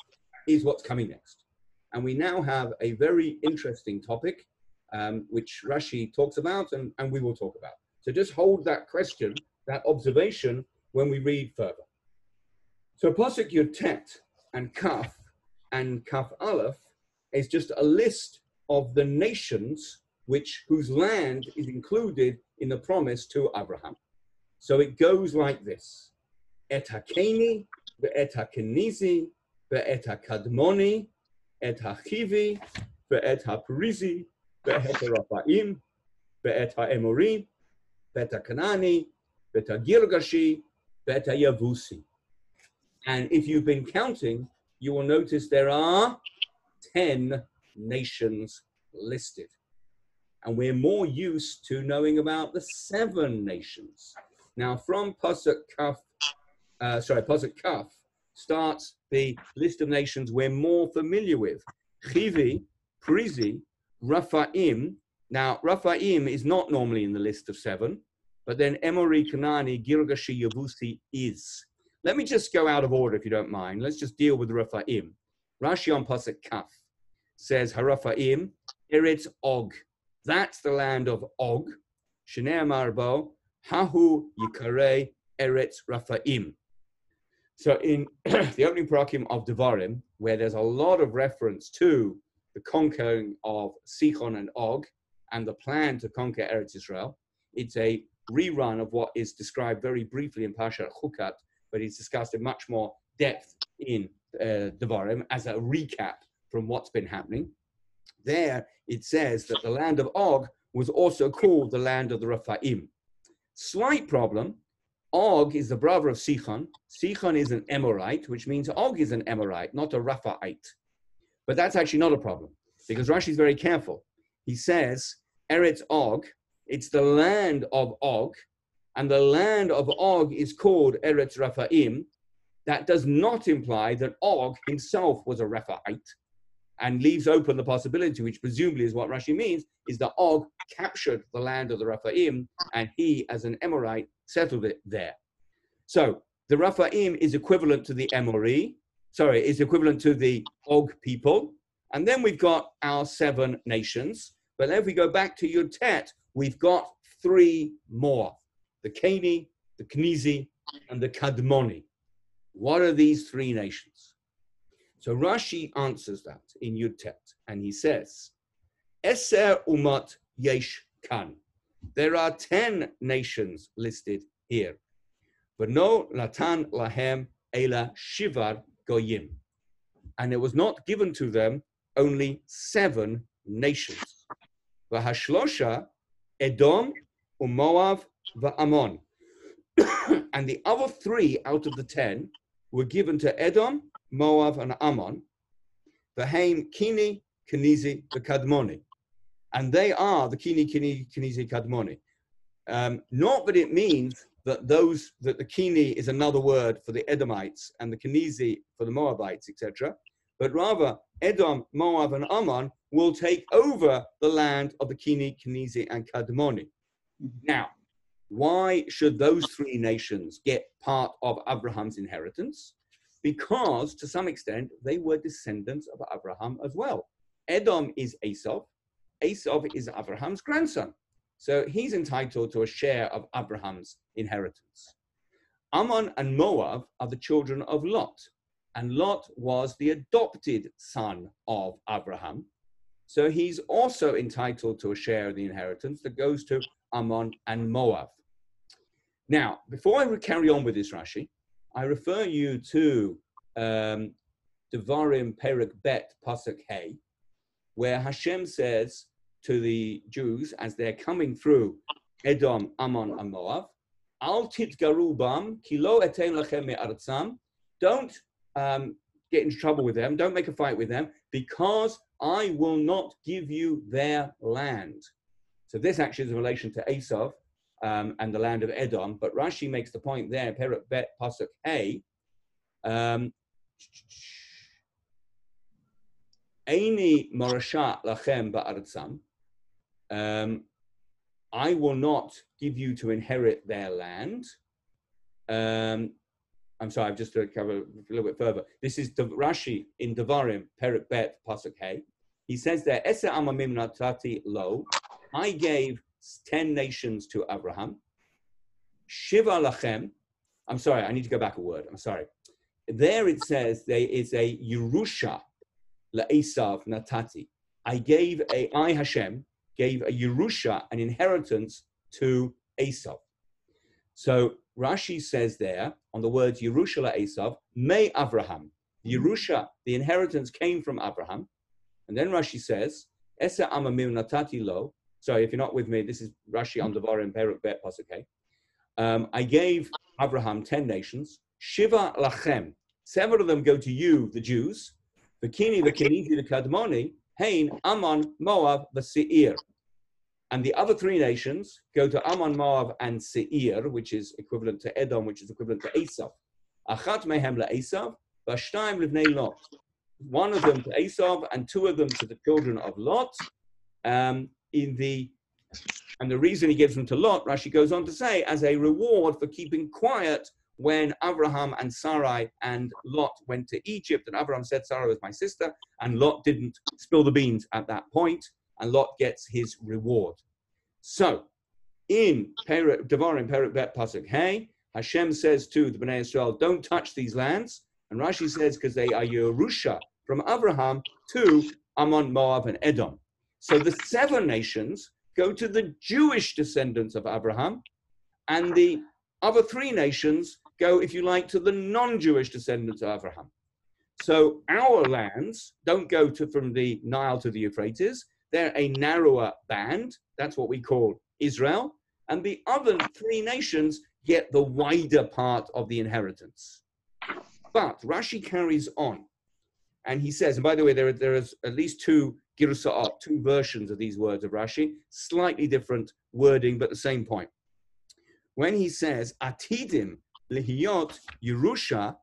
is what's coming next. And we now have a very interesting topic, um, which Rashi talks about and, and we will talk about. So just hold that question, that observation, when we read further. So Pasuk Yud Tet and Kaf and Kaf Aleph is just a list of the nations which whose land is included in the promise to Abraham. So it goes like this. Et hakeni, ve'et hakenizi, ve'et hakadmoni, et hachivi, ve'et haperizi, ve'et harafaim, ve'et ha'emori, ve'et hakanani, ve'et hagirgashi, hayavusi. And if you've been counting, you will notice there are 10 nations listed. And we're more used to knowing about the seven nations. Now, from Pasuk Kaf, uh, sorry, Pasuk Kaf starts the list of nations we're more familiar with. Chivi, Perizi, Raphaim. Now, Raphaim is not normally in the list of seven, but then Emori, Kanani, Girgashi, Yavusi is. Let me just go out of order if you don't mind. Let's just deal with Raphaim. Rashi on Pasuk Kaf says Haraphaim, Eretz Og. That's the land of Og. Shnei Marbo, Hahu Yikare Eretz Raphaim. So in [clears throat] the opening parakim of Devarim, where there's a lot of reference to the conquering of Sichon and Og and the plan to conquer Eretz Israel, it's a rerun of what is described very briefly in Parshat Chukat, but it's discussed in much more depth in uh, Devarim as a recap from what's been happening. There it says that the land of Og was also called the land of the Rephaim. Slight problem. Og is the brother of Sichon. Sichon is an Emorite, which means Og is an Emorite, not a Raphaite. But that's actually not a problem because Rashi is very careful. He says, Eretz Og, it's the land of Og, and the land of Og is called Eretz Raphaim. That does not imply that Og himself was a Raphaite and leaves open the possibility, which presumably is what Rashi means, is that Og captured the land of the Raphaim and he, as an Emorite, settled it there. So the Raphaim is equivalent to the Emori, sorry, is equivalent to the Og people. And then we've got our seven nations. But if we go back to Yud Tet, we've got three more the Cani, the Knizi, and the Kadmoni. What are these three nations? So Rashi answers that in Yud and he says, Eser umat yesh kan. There are 10 nations listed here. But no latan lahem ela shivar goyim. And it was not given to them only seven nations. Vahashlosha, Edom, Umoav, Va'amon. [coughs] and the other three out of the ten were given to Edom, Moab, and Ammon, the Haim, Kini, Kenizi, the Kadmoni. And they are the Kini, Kini, Kenizi, Kadmoni. Um, not that it means that those that the Kini is another word for the Edomites and the Kenizi for the Moabites, etc. But rather, Edom, Moab, and Ammon will take over the land of the Kini, Kenizi, and Kadmoni. Mm-hmm. Now, why should those three nations get part of Abraham's inheritance? Because to some extent they were descendants of Abraham as well. Edom is Esau, Esau is Abraham's grandson. So he's entitled to a share of Abraham's inheritance. Ammon and Moab are the children of Lot, and Lot was the adopted son of Abraham. So he's also entitled to a share of the inheritance that goes to Ammon and Moab. Now, before I carry on with this Rashi, I refer you to um, Devarim Perik Bet Pasuk Hey, where Hashem says to the Jews as they're coming through Edom, Ammon, and Moab, Al titgarubam kilo etain lachem me'artzam. Don't um, get into trouble with them. Don't make a fight with them because I will not give you their land. So this actually is in relation to Esav um, and the land of Edom. But Rashi makes the point there, Perak Bet Pasuk Hey. Um, ba'artzam. Um, I will not give you to inherit their land. Um, I'm sorry, I've just to cover a little bit further. This is Rashi in Devarim, Perik Bet, Pasuk. He says there, Ese amamim natati lo, I gave 10 nations to Abraham. Shiva lachem, I'm sorry, I need to go back a word, I'm sorry. There it says there is a Yerusha Esav natati. I gave a, I Hashem, gave a Yerusha, an inheritance to Esav. So Rashi says there on the words Yerusha Esav, may Abraham. Mm-hmm. Yerusha, the inheritance came from Abraham. And then Rashi says, Esa amamim natati lo. Sorry, if you're not with me, this is Rashi on Devarim Peruk Bet Pasuk um, I gave Abraham 10 nations. Shiva lachem. Seven of them go to you, the Jews. Vikini, Vikini, the Kadmoni, Hain, Ammon, Moab, the Seir. And the other three nations go to Ammon, Moab, and Seir, which is equivalent to Edom, which is equivalent to Esav. Achat mehem Esav, v'shtaim livnei Lot. One of them to Esav, and two of them to the children of Lot. Um, in the and the reason he gives them to Lot, Rashi goes on to say, as a reward for keeping quiet when Abraham and Sarai and Lot went to Egypt, and Abraham said, Sarai was my sister, and Lot didn't spill the beans at that point, and Lot gets his reward. So, in Devarim Perik Bet Pasuk Hey, Hashem says to the Bnei Israel, don't touch these lands. And Rashi says, because they are Yerusha from Abraham to Ammon, Moab, and Edom. So the seven nations go to the Jewish descendants of Abraham, and the other three nations go, if you like, to the non-Jewish descendants of Abraham. So our lands don't go to from the Nile to the Euphrates. They're a narrower band. That's what we call Israel. And the other three nations get the wider part of the inheritance. But Rashi carries on. And he says, and by the way, there, there is at least two girsa'at, two versions of these words of Rashi, slightly different wording, but the same point. When he says, Atidim lihiyot Yerusha,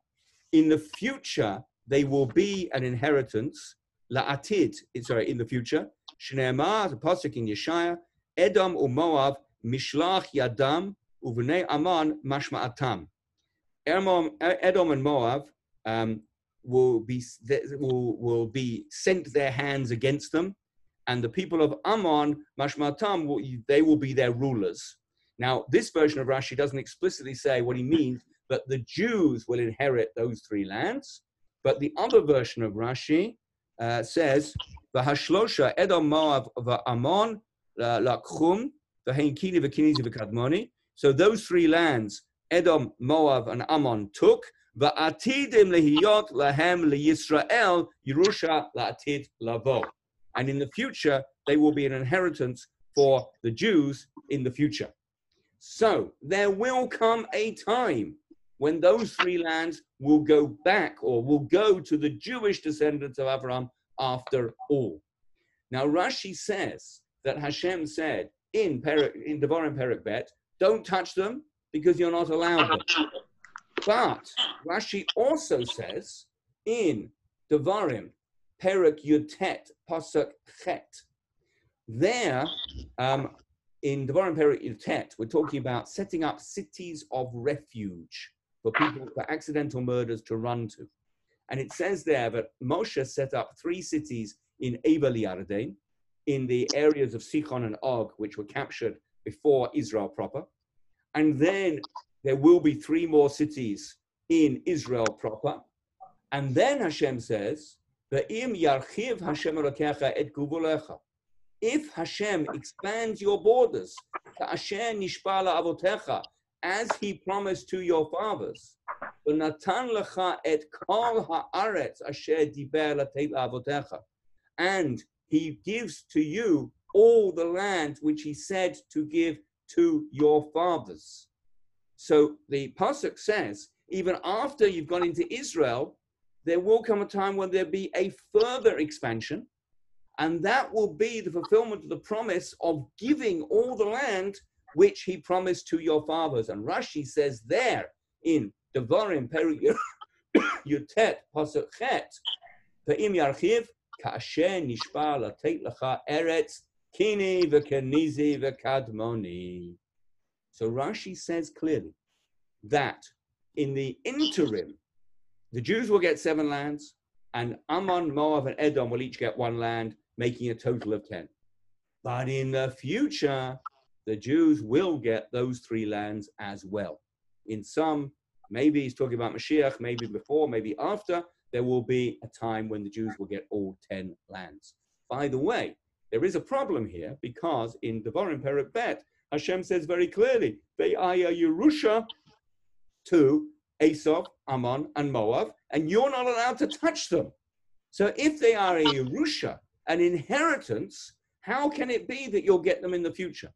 in the future they will be an inheritance. La'atid, sorry, in the future. Shneemar, the pasuk in Yeshaya, Edom u'Moav mishlach yadam uvnei Aman mashma'atam. Edom and Moab um, will be will, will be sent their hands against them, and the people of Ammon, mashmatam, will, they will be their rulers. Now, this version of Rashi doesn't explicitly say what he means, but the Jews will inherit those three lands. But the other version of Rashi uh, says, "V'hashlosha Edom Moab v'Ammon uh, lakchum v'hein kini v'kinizi v'kadmoni." So those three lands, Edom, Moab, and Ammon took. Va'atidim lehiyot lahem leyisrael Yerusha la'atid lavo. And in the future, they will be an inheritance for the Jews in the future. So there will come a time when those three lands will go back or will go to the Jewish descendants of Abraham after all. Now Rashi says that Hashem said in, Perik, in Devarim Perik Bet, don't touch them because you're not allowed them. But Rashi also says in Devarim Perik Yud Tet Pasuk Chet, there um, in Devarim Perik Yud Tet, we're talking about setting up cities of refuge for people, for accidental murders to run to. And it says there that Moshe set up three cities in Abel Yarden, in the areas of Sichon and Og, which were captured before Israel proper. And then there will be three more cities in Israel proper. And then Hashem says, if Hashem expands your borders, as he promised to your fathers. "V'natan lecha et kol haaretz asher diber. And he gives to you all the land which he said to give to your fathers. So the pasuk says, even after you've gone into Israel, there will come a time when there'll be a further expansion, and that will be the fulfillment of the promise of giving all the land which he promised to your fathers. And Rashi says there in Devarim Peri [coughs] Yud Tet Pasuk Chet, Ve'im Yarchiv, Ka'asher Nishpa Latet Lecha Eretz Kini V'Kenizi V'Kadmoni. So Rashi says clearly that in the interim, the Jews will get seven lands, and Ammon, Moab, and Edom will each get one land, making a total of ten. But in the future, the Jews will get those three lands as well. In some, maybe he's talking about Mashiach, maybe before, maybe after, there will be a time when the Jews will get all 10 lands. By the way, there is a problem here because in Devarim Perek Bet, Hashem says very clearly, they are a Yerusha to Esau, Ammon, and Moab, and you're not allowed to touch them. So if they are a Yerusha, an inheritance, how can it be that you'll get them in the future?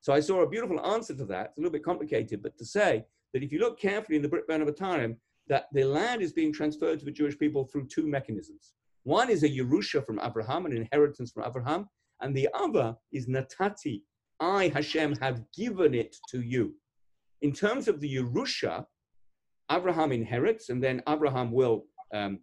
So I saw a beautiful answer to that. It's a little bit complicated, but to say that if you look carefully in the Brit Bein HaBetarim, that the land is being transferred to the Jewish people through two mechanisms. One is a Yerusha from Abraham, an inheritance from Abraham, and the other is Natati. I, Hashem, have given it to you. In terms of the Yerusha, Abraham inherits, and then Abraham will um,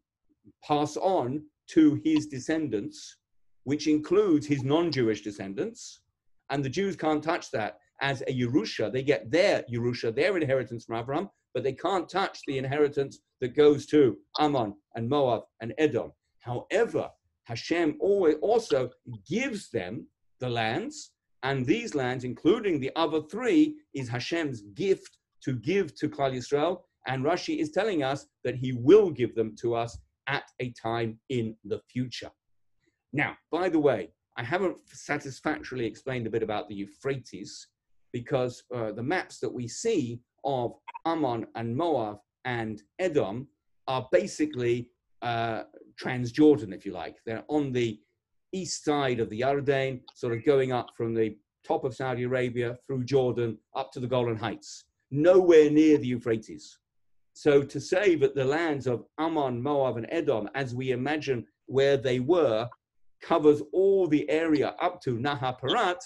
pass on to his descendants, which includes his non Jewish descendants and the Jews can't touch that as a Yerusha. They get their Yerusha, their inheritance from Abraham, but they can't touch the inheritance that goes to Ammon and Moab and Edom. However, Hashem always also gives them the lands, and these lands, including the other three, is Hashem's gift to give to Klal Yisrael. And Rashi is telling us that He will give them to us at a time in the future. Now, by the way, I haven't satisfactorily explained a bit about the Euphrates because uh, the maps that we see of Ammon and Moab and Edom are basically uh, Transjordan, if you like. They're on the east side of the Yarden, sort of going up from the top of Saudi Arabia through Jordan up to the Golan Heights, nowhere near the Euphrates. So to say that the lands of Ammon, Moab, and Edom, as we imagine where they were, covers all the area up to Nahaparat,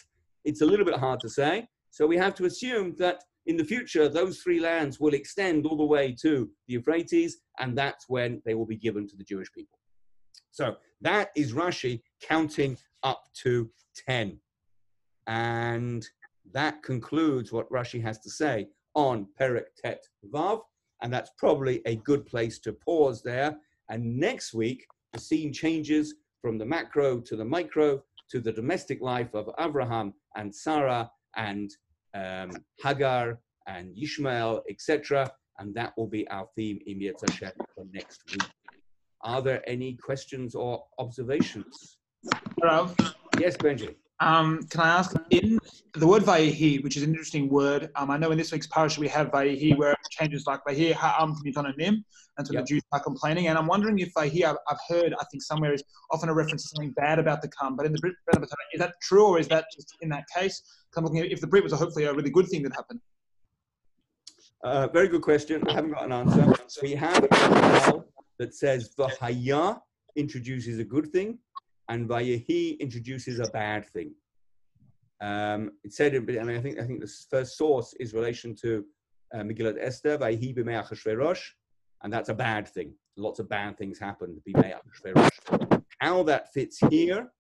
it's a little bit hard to say. So we have to assume that in the future, those three lands will extend all the way to the Euphrates, and that's when they will be given to the Jewish people. So that is Rashi counting up to 10. And that concludes what Rashi has to say on Perek Tet Vav. And that's probably a good place to pause there. And next week, the scene changes from the macro to the micro to the domestic life of Abraham and Sarah and um, Hagar and Ishmael, etc. And that will be our theme in Hashem for next week. Are there any questions or observations? Rav? Yes, Benji. Um, can I ask, in the word Vayihi, which is an interesting word, um, I know in this week's parasha we have Vayihi where it changes like Vayihi Ha'am from Nim, and so yep. the Jews are complaining. And I'm wondering if Vayihi, I've, I've, heard, I think somewhere is often a reference to something bad about the Kam, but in the Brit, is that true or is that just in that case? I'm looking at if the Brit was a, hopefully a really good thing that happened. Uh, very good question. I haven't got an answer. So we have a that says Vahaya introduces a good thing and Vayehi introduces a bad thing. Um, it said, mean, I think I think the first source is relation to uh, Megillat Esther, Vayehi b'mei Achashverosh, and that's a bad thing. Lots of bad things happen b'mei Achashverosh. How that fits here,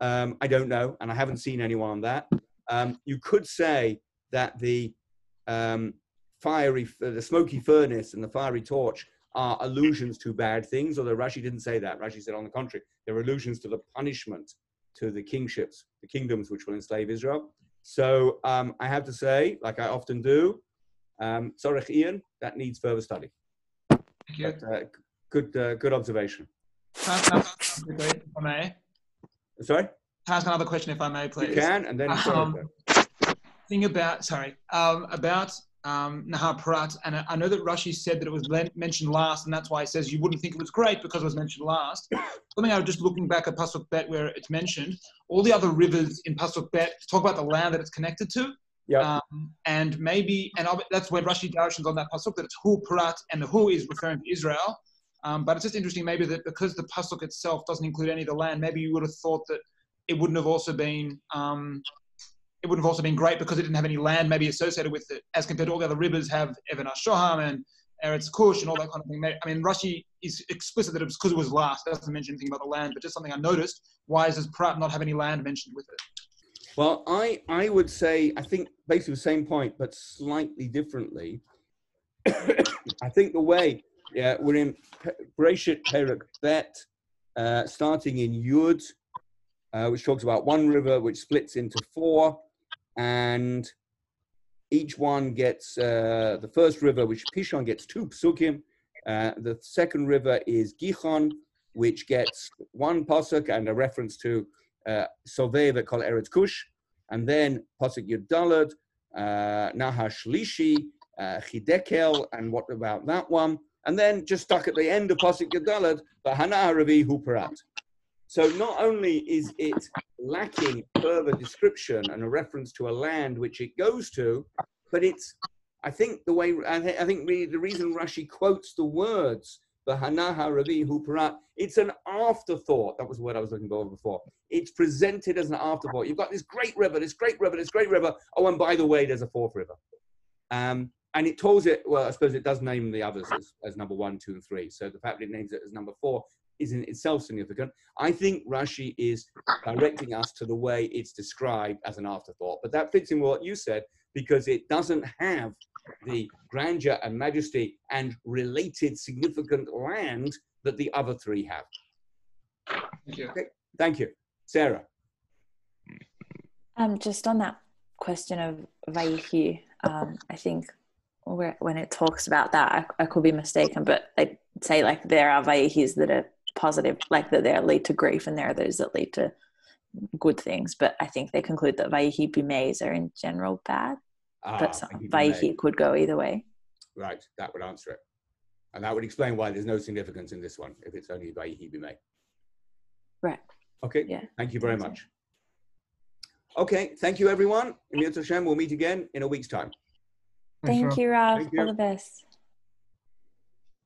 um, I don't know, and I haven't seen anyone on that. Um, you could say that the um, fiery, the smoky furnace and the fiery torch are allusions to bad things, although Rashi didn't say that. Rashi said, on the contrary, they're allusions to the punishment to the kingships, the kingdoms which will enslave Israel. So um, I have to say, like I often do, um, Tzorich Iyun, that needs further study. Thank you. But, uh, good, uh, good observation. if I may. Sorry? Can I ask another question, if I may, please? You can, and then. Um, thing about sorry um, about um, Nahar Prat, and I, I know that Rashi said that it was mentioned last, and that's why he says you wouldn't think it was great because it was mentioned last. Something I was just looking back at Pasuk Bet where it's mentioned, all the other rivers in Pasuk Bet talk about the land that it's connected to. Yeah. Um, and maybe, and I'll, that's when Rashi directions on that pasuk that it's Hu Prat, and the Hu is referring to Israel. Um, but it's just interesting, maybe that because the pasuk itself doesn't include any of the land, maybe you would have thought that it wouldn't have also been, um, it would have also been great because it didn't have any land maybe associated with it, as compared to all the other rivers have Even Shoham and Eretz Kush and all that kind of thing. I mean, Rashi is explicit that it was because it was last. It doesn't mention anything about the land, but just something I noticed. Why does Prat not have any land mentioned with it? Well, I, I would say, I think basically the same point, but slightly differently. [coughs] I think the way yeah, we're in Bereshit Perak Bet, uh, starting in Yud, uh, which talks about one river which splits into four, and each one gets uh, the first river, which Pishon gets two psukim. Uh, the second river is Gichon, which gets one pasuk and a reference to uh, Soveva called Eretz Kush, and then pasuk Yud Daled, uh, Nahar Shlishi, uh, Chidekel, and what about that one? And then just stuck at the end of pasuk Yud Daled, the Hana Ravi Huparat. So not only is it lacking further description and a reference to a land which it goes to, but it's, I think the way, I, th- I think the reason Rashi quotes the words, the Hanaha Ravi Huparat, it's an afterthought. That was what I was looking for before. It's presented as an afterthought. You've got this great river, this great river, this great river. Oh, and by the way, there's a fourth river. Um, and it tells it, well, I suppose it does name the others as, as number one, two, and three. So the fact that it names it as number four is in itself significant. I think Rashi is directing us to the way it's described as an afterthought. But that fits in with what you said because it doesn't have the grandeur and majesty and related significant land that the other three have. Thank you. Okay, thank you. Sarah. Um, just on that question of Vayihi, um, I think where, when it talks about that, I, I could be mistaken, but they say like there are Vayihis that are positive, like that they lead to grief, and there are those that lead to good things. But I think they conclude that Vayihi Bimays are in general bad, Ah, but some, thank you, Vayihi Renee. could go either way. Right, that would answer it. And that would explain why there's no significance in this one if it's only by Hebime. Right. Okay, Yeah. thank you very That's it. much. Okay, thank you everyone. Emir Hashem, we'll meet again in a week's time. Thank you, Rob. Thank you. All the best.